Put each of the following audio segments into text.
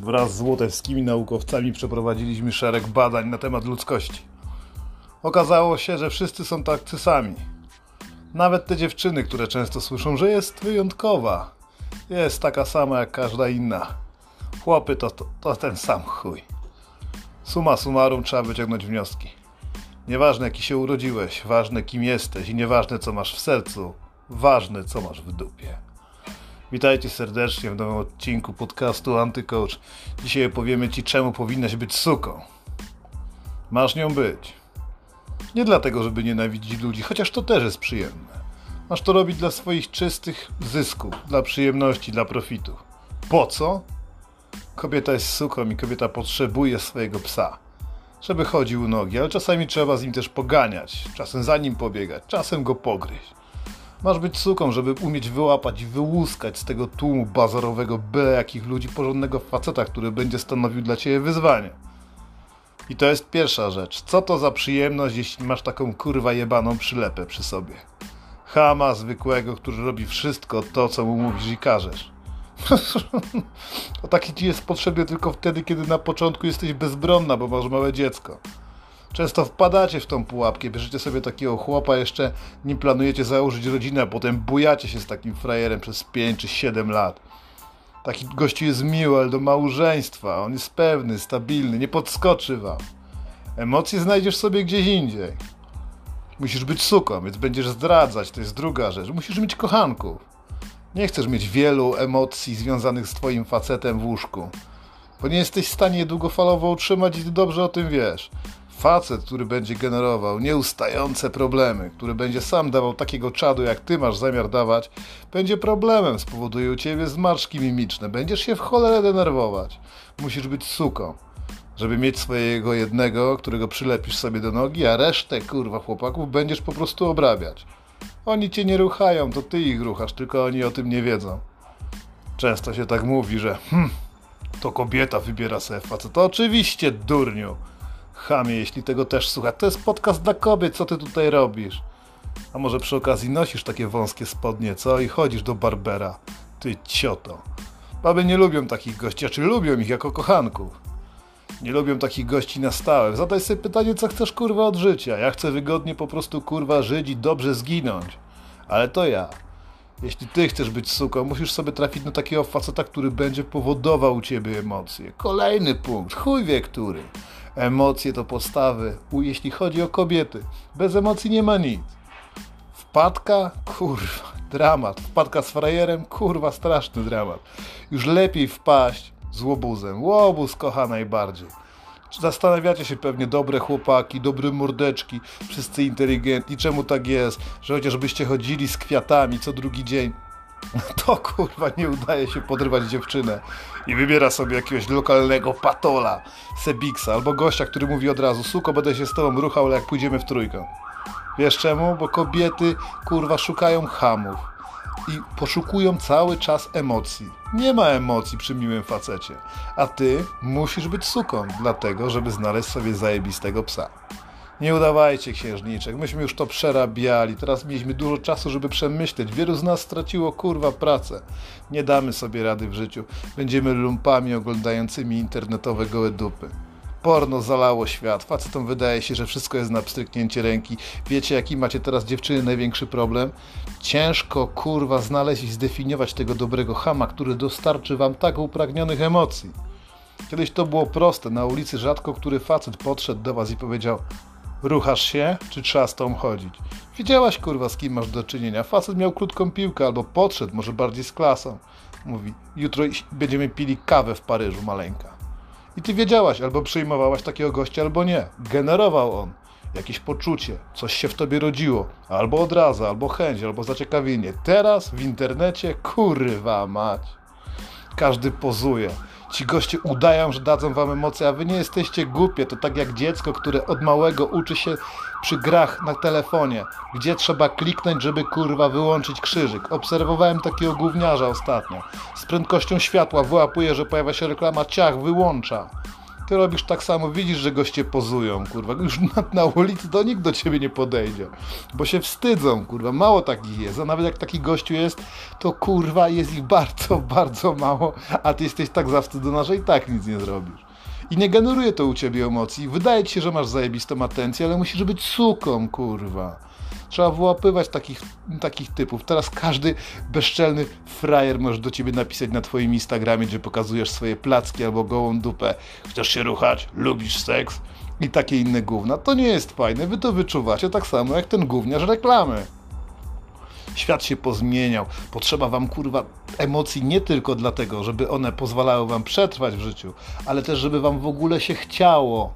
Wraz z łotewskimi naukowcami przeprowadziliśmy szereg badań na temat ludzkości. Okazało się, że wszyscy są tacy sami. Nawet te dziewczyny, które często słyszą, że jest wyjątkowa, jest taka sama jak każda inna. Chłopy to, to, to ten sam chuj. Suma summarum trzeba wyciągnąć wnioski. Nieważne jaki się urodziłeś, ważne kim jesteś i nieważne co masz w sercu, ważne co masz w dupie. Witajcie serdecznie w nowym odcinku podcastu Antycoach. Dzisiaj opowiemy Ci, czemu powinnaś być suką. Masz nią być. Nie dlatego, żeby nienawidzić ludzi, chociaż to też jest przyjemne. Masz to robić dla swoich czystych zysków, dla przyjemności, dla profitu. Po co? Kobieta jest suką i kobieta potrzebuje swojego psa, żeby chodził u nogi, ale czasami trzeba z nim też poganiać, czasem za nim pobiegać, czasem go pogryźć. Masz być suką, żeby umieć wyłapać i wyłuskać z tego tłumu bazarowego byle jakich ludzi porządnego faceta, który będzie stanowił dla ciebie wyzwanie. I to jest pierwsza rzecz. Co to za przyjemność, jeśli masz taką kurwa jebaną przylepę przy sobie? Chama zwykłego, który robi wszystko to, co mu mówisz i każesz. to taki ci jest potrzebny tylko wtedy, kiedy na początku jesteś bezbronna, bo masz małe dziecko. Często wpadacie w tą pułapkę, bierzecie sobie takiego chłopa, jeszcze nie planujecie założyć rodziny, a potem bujacie się z takim frajerem przez 5 czy 7 lat. Taki gościu jest miły, ale do małżeństwa, on jest pewny, stabilny, nie podskoczy wam. Emocje znajdziesz sobie gdzieś indziej. Musisz być suką, więc będziesz zdradzać, to jest druga rzecz. Musisz mieć kochanków. Nie chcesz mieć wielu emocji związanych z twoim facetem w łóżku, bo nie jesteś w stanie długofalowo utrzymać i ty dobrze o tym wiesz. Facet, który będzie generował nieustające problemy, który będzie sam dawał takiego czadu, jak ty masz zamiar dawać, będzie problemem, spowoduje u ciebie zmarszki mimiczne, będziesz się w cholerę denerwować. Musisz być suką, żeby mieć swojego jednego, którego przylepisz sobie do nogi, a resztę, kurwa, chłopaków będziesz po prostu obrabiać. Oni cię nie ruchają, to ty ich ruchasz, tylko oni o tym nie wiedzą. Często się tak mówi, że hm, to kobieta wybiera sobie faceta. Oczywiście, durniu. Chamie, jeśli tego też słucha. To jest podcast dla kobiet, co ty tutaj robisz? A może przy okazji nosisz takie wąskie spodnie, co? I chodzisz do Barbera. Ty cioto. Baby nie lubią takich gości, a czy lubią ich jako kochanków? Nie lubią takich gości na stałe. Zadaj sobie pytanie, co chcesz kurwa od życia. Ja chcę wygodnie po prostu kurwa żyć i dobrze zginąć. Ale to ja. Jeśli ty chcesz być suką, musisz sobie trafić na takiego faceta, który będzie powodował u ciebie emocje. Kolejny punkt, chuj wie który. Emocje to podstawy, jeśli chodzi o kobiety. Bez emocji nie ma nic. Wpadka? Kurwa, dramat. Wpadka z frajerem? Kurwa, straszny dramat. Już lepiej wpaść z łobuzem. Łobuz kocha najbardziej. Zastanawiacie się pewnie, dobre chłopaki, dobre mordeczki, wszyscy inteligentni, czemu tak jest, że chociażbyście chodzili z kwiatami co drugi dzień, to kurwa nie udaje się podrywać dziewczynę i wybiera sobie jakiegoś lokalnego patola, Sebiksa albo gościa, który mówi od razu, suko, będę się z tobą ruchał, ale jak pójdziemy w trójkę. Wiesz czemu? Bo kobiety kurwa szukają hamów i poszukują cały czas emocji. Nie ma emocji przy miłym facecie, a ty musisz być suką, dlatego żeby znaleźć sobie zajebistego psa. Nie udawajcie księżniczek, myśmy już to przerabiali, teraz mieliśmy dużo czasu, żeby przemyśleć. Wielu z nas straciło kurwa pracę. Nie damy sobie rady w życiu. Będziemy lumpami oglądającymi internetowe gołe dupy. Porno zalało świat. Facetom wydaje się, że wszystko jest na pstryknięcie ręki. Wiecie, jaki macie teraz dziewczyny największy problem? Ciężko, kurwa, znaleźć i zdefiniować tego dobrego chama, który dostarczy wam tak upragnionych emocji. Kiedyś to było proste. Na ulicy rzadko który facet podszedł do was i powiedział Ruchasz się, czy trzeba z tą chodzić? Wiedziałaś, kurwa, z kim masz do czynienia. Facet miał krótką piłkę, albo podszedł, może bardziej z klasą. Mówi, jutro będziemy pili kawę w Paryżu, maleńka. I ty wiedziałaś, albo przyjmowałaś takiego gościa, albo nie. Generował on jakieś poczucie, coś się w tobie rodziło, albo od razu, albo chęć, albo zaciekawienie. Teraz w internecie, kurwa mać. Każdy pozuje. Ci goście udają, że dadzą wam emocje, a wy nie jesteście głupie. To tak jak dziecko, które od małego uczy się przy grach na telefonie, gdzie trzeba kliknąć, żeby kurwa wyłączyć krzyżyk. Obserwowałem takiego gówniarza ostatnio. Z prędkością światła wyłapuje, że pojawia się reklama ciach, wyłącza. Ty robisz tak samo, widzisz, że goście pozują, kurwa. Już na, na ulicy do nikt do ciebie nie podejdzie, bo się wstydzą, kurwa. Mało takich jest, a nawet jak taki gościu jest, to kurwa jest ich bardzo, bardzo mało, a ty jesteś tak zawstydzona, że i tak nic nie zrobisz. I nie generuje to u ciebie emocji. Wydaje ci się, że masz zajebistą atencję, ale musisz być suką, kurwa. Trzeba wyłapywać takich, takich typów. Teraz każdy bezczelny frajer może do ciebie napisać na twoim Instagramie, gdzie pokazujesz swoje placki albo gołą dupę. Chcesz się ruchać? Lubisz seks? I takie inne gówna. To nie jest fajne. Wy to wyczuwacie tak samo jak ten gówniarz reklamy. Świat się pozmieniał. Potrzeba wam kurwa emocji nie tylko dlatego, żeby one pozwalały wam przetrwać w życiu, ale też żeby wam w ogóle się chciało.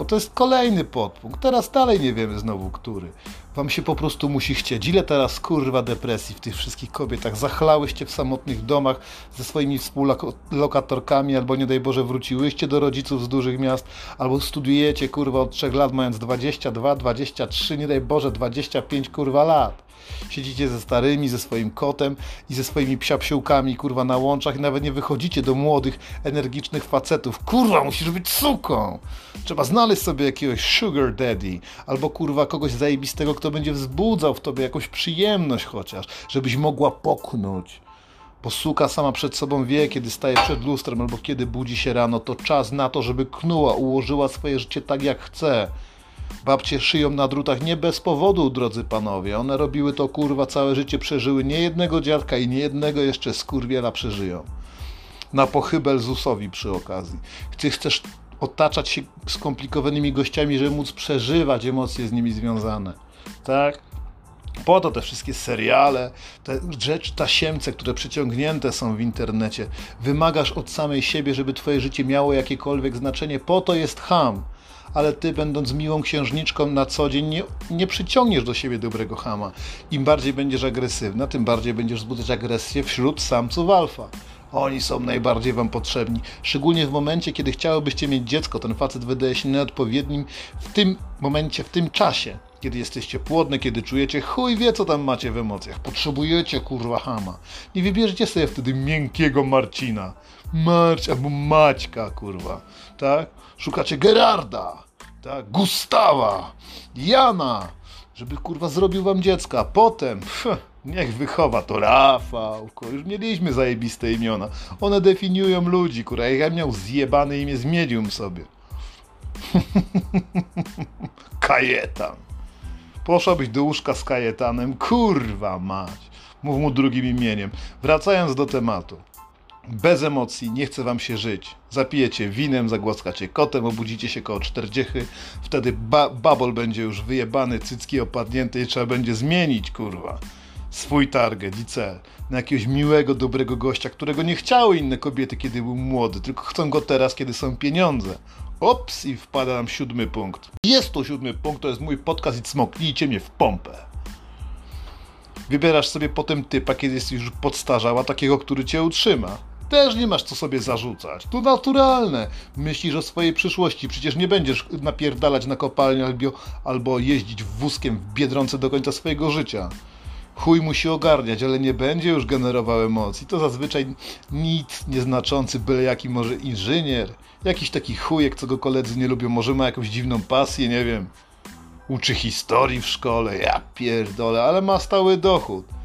Bo to jest kolejny podpunkt. Teraz dalej nie wiemy znowu, który. Wam się po prostu musi chcieć. Ile teraz kurwa depresji w tych wszystkich kobietach? Zachlałyście w samotnych domach ze swoimi współlokatorkami, albo nie daj Boże wróciłyście do rodziców z dużych miast, albo studiujecie kurwa od 3 lat, mając 22, 23, nie daj Boże 25 kurwa lat. Siedzicie ze starymi, ze swoim kotem i ze swoimi psiapsiłkami, kurwa, na łączach i nawet nie wychodzicie do młodych, energicznych facetów. Kurwa, musisz być suką! Trzeba znaleźć sobie jakiegoś sugar daddy, albo kurwa kogoś zajebistego, kto będzie wzbudzał w tobie jakąś przyjemność chociaż, żebyś mogła poknąć. Bo suka sama przed sobą wie, kiedy staje przed lustrem albo kiedy budzi się rano, to czas na to, żeby knuła, ułożyła swoje życie tak jak chce. Babcie szyją na drutach nie bez powodu, drodzy panowie. One robiły to kurwa całe życie, przeżyły nie jednego dziadka i nie jednego jeszcze skurwiela przeżyją. Na pochybel Zusowi przy okazji. Ty chcesz otaczać się skomplikowanymi gościami, żeby móc przeżywać emocje z nimi związane. Tak? Po to te wszystkie seriale, te rzeczy tasiemce, które przyciągnięte są w internecie. Wymagasz od samej siebie, żeby twoje życie miało jakiekolwiek znaczenie. Po to jest ham ale ty, będąc miłą księżniczką na co dzień, nie, nie przyciągniesz do siebie dobrego chama. Im bardziej będziesz agresywna, tym bardziej będziesz wzbudzać agresję wśród samców alfa. Oni są najbardziej wam potrzebni. Szczególnie w momencie, kiedy chciałobyście mieć dziecko, ten facet wydaje się nieodpowiednim w tym momencie, w tym czasie. Kiedy jesteście płodne, kiedy czujecie chuj wie, co tam macie w emocjach. Potrzebujecie kurwa hama. Nie wybierzecie sobie wtedy miękkiego Marcina. Marć albo Maćka, kurwa. Tak? Szukacie Gerarda, tak? Gustawa, Jana, żeby kurwa zrobił wam dziecka. Potem, pff, niech wychowa to Rafał, kurwa. już mieliśmy zajebiste imiona. One definiują ludzi, kurwa. Ja miał zjebane imię z medium sobie. Kajetan. Poszłabyś do łóżka z Kajetanem, kurwa mać. Mów mu drugim imieniem. Wracając do tematu. Bez emocji, nie chce wam się żyć. Zapijecie winem, zagłaskacie kotem, obudzicie się koło czterdziechy, wtedy ba babol będzie już wyjebany, cycki opadnięte i trzeba będzie zmienić, kurwa, swój target i cel na jakiegoś miłego, dobrego gościa, którego nie chciały inne kobiety, kiedy był młody, tylko chcą go teraz, kiedy są pieniądze. Ops, i wpada nam siódmy punkt. Jest to siódmy punkt, to jest mój podcast i cmoknijcie mnie w pompę. Wybierasz sobie potem typa, kiedy jesteś już podstarzała, takiego, który cię utrzyma też nie masz co sobie zarzucać. To naturalne. Myślisz o swojej przyszłości. Przecież nie będziesz napierdalać na kopalnię albo, albo jeździć wózkiem w Biedronce do końca swojego życia. Chuj musi ogarniać, ale nie będzie już generował emocji. To zazwyczaj nic nieznaczący, byle jaki może inżynier. Jakiś taki chujek, co go koledzy nie lubią. Może ma jakąś dziwną pasję, nie wiem. Uczy historii w szkole, ja pierdolę, ale ma stały dochód.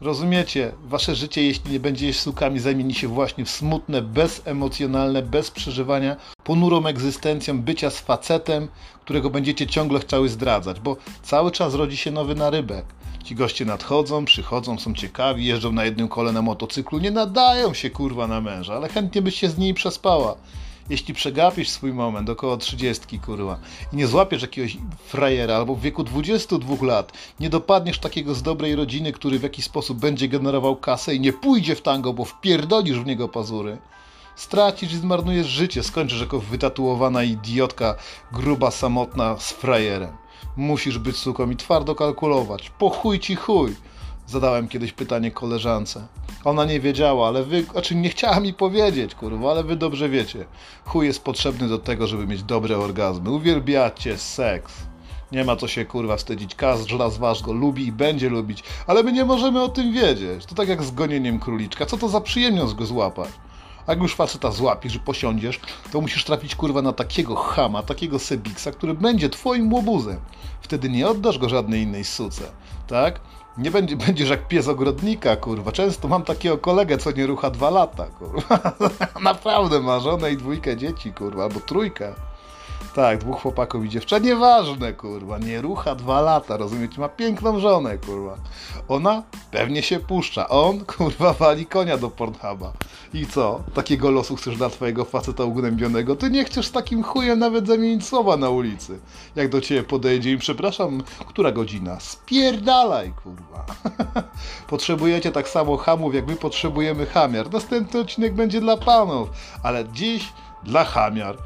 Rozumiecie, wasze życie, jeśli nie będzie sukami, zamieni się właśnie w smutne, bezemocjonalne, bez przeżywania, ponurą egzystencją bycia z facetem, którego będziecie ciągle chciały zdradzać, bo cały czas rodzi się nowy narybek. Ci goście nadchodzą, przychodzą, są ciekawi, jeżdżą na jednym kole na motocyklu, nie nadają się kurwa na męża, ale chętnie byś się z nimi przespała jeśli przegapisz swój moment około 30, kurwa, i nie złapiesz jakiegoś frajera albo w wieku 22 lat, nie dopadniesz takiego z dobrej rodziny, który w jakiś sposób będzie generował kasę i nie pójdzie w tango, bo wpierdolisz w niego pazury, stracisz i zmarnujesz życie, skończysz jako wytatuowana idiotka, gruba, samotna z frajerem. Musisz być suką i twardo kalkulować. Po chuj ci chuj. Zadałem kiedyś pytanie koleżance. Ona nie wiedziała, ale wy, znaczy nie chciała mi powiedzieć, kurwa, ale wy dobrze wiecie. Chuj jest potrzebny do tego, żeby mieć dobre orgazmy. Uwielbiacie seks. Nie ma co się kurwa wstydzić. Każdy z was go lubi i będzie lubić, ale my nie możemy o tym wiedzieć. To tak jak z gonieniem króliczka. Co to za przyjemność go złapać? A jak już faceta złapiesz i posiądziesz, to musisz trafić kurwa na takiego chama, takiego sebiksa, który będzie twoim łobuzem. Wtedy nie oddasz go żadnej innej suce, tak? Nie będzie, będziesz jak pies ogrodnika, kurwa. Często mam takiego kolegę, co nie rucha dwa lata, kurwa. Naprawdę ma żonę i dwójkę dzieci, kurwa, albo trójkę. Tak, dwóch chłopaków i dziewczę, nieważne, kurwa, nie rucha dwa lata, rozumiecie, ma piękną żonę, kurwa. Ona pewnie się puszcza, on, kurwa, wali konia do Pornhuba. I co, takiego losu chcesz dla twojego faceta ugnębionego? Ty nie chcesz z takim chujem nawet zamienić słowa na ulicy. Jak do ciebie podejdzie i przepraszam, która godzina? Spierdalaj, kurwa. Potrzebujecie tak samo hamów, jak my potrzebujemy hamiar. Następny odcinek będzie dla panów, ale dziś dla hamiar.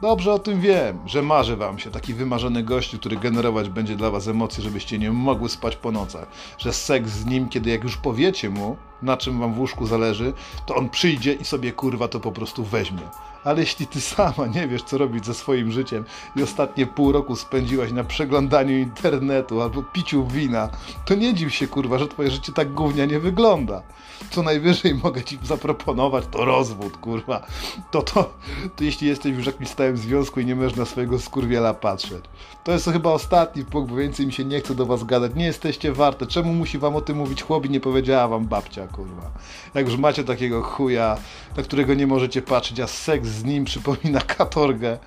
Dobrze o tym wiem, że marzy wam się taki wymarzony gościu, który generować będzie dla was emocje, żebyście nie mogły spać po nocach. Że seks z nim, kiedy jak już powiecie mu, na czym wam w łóżku zależy, to on przyjdzie i sobie kurwa to po prostu weźmie. Ale jeśli ty sama nie wiesz, co robić ze swoim życiem i ostatnie pół roku spędziłaś na przeglądaniu internetu albo piciu wina, to nie dziw się kurwa, że twoje życie tak gównianie wygląda. Co najwyżej mogę ci zaproponować, to rozwód, kurwa. To, to, to jeśli jesteś już w jakimś stałym związku i nie możesz na swojego skurwiela patrzeć. To jest chyba ostatni punkt, bo więcej mi się nie chce do was gadać. Nie jesteście warte. Czemu musi wam o tym mówić chłopi? Nie powiedziała wam babcia, kurwa. Jak już macie takiego chuja, na którego nie możecie patrzeć, a seks z nim przypomina katorgę,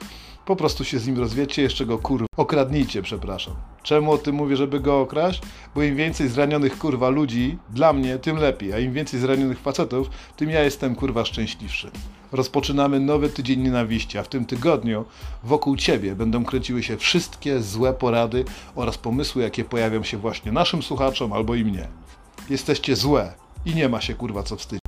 po prostu się z nim rozwiecie, jeszcze go kurwa okradnijcie, przepraszam. Czemu o tym mówię, żeby go okraść? Bo im więcej zranionych kurwa ludzi, dla mnie, tym lepiej, a im więcej zranionych facetów, tym ja jestem kurwa szczęśliwszy. Rozpoczynamy nowy tydzień nienawiści, a w tym tygodniu wokół ciebie będą kręciły się wszystkie złe porady oraz pomysły, jakie pojawią się właśnie naszym słuchaczom albo i mnie. Jesteście złe i nie ma się kurwa co wstydzić.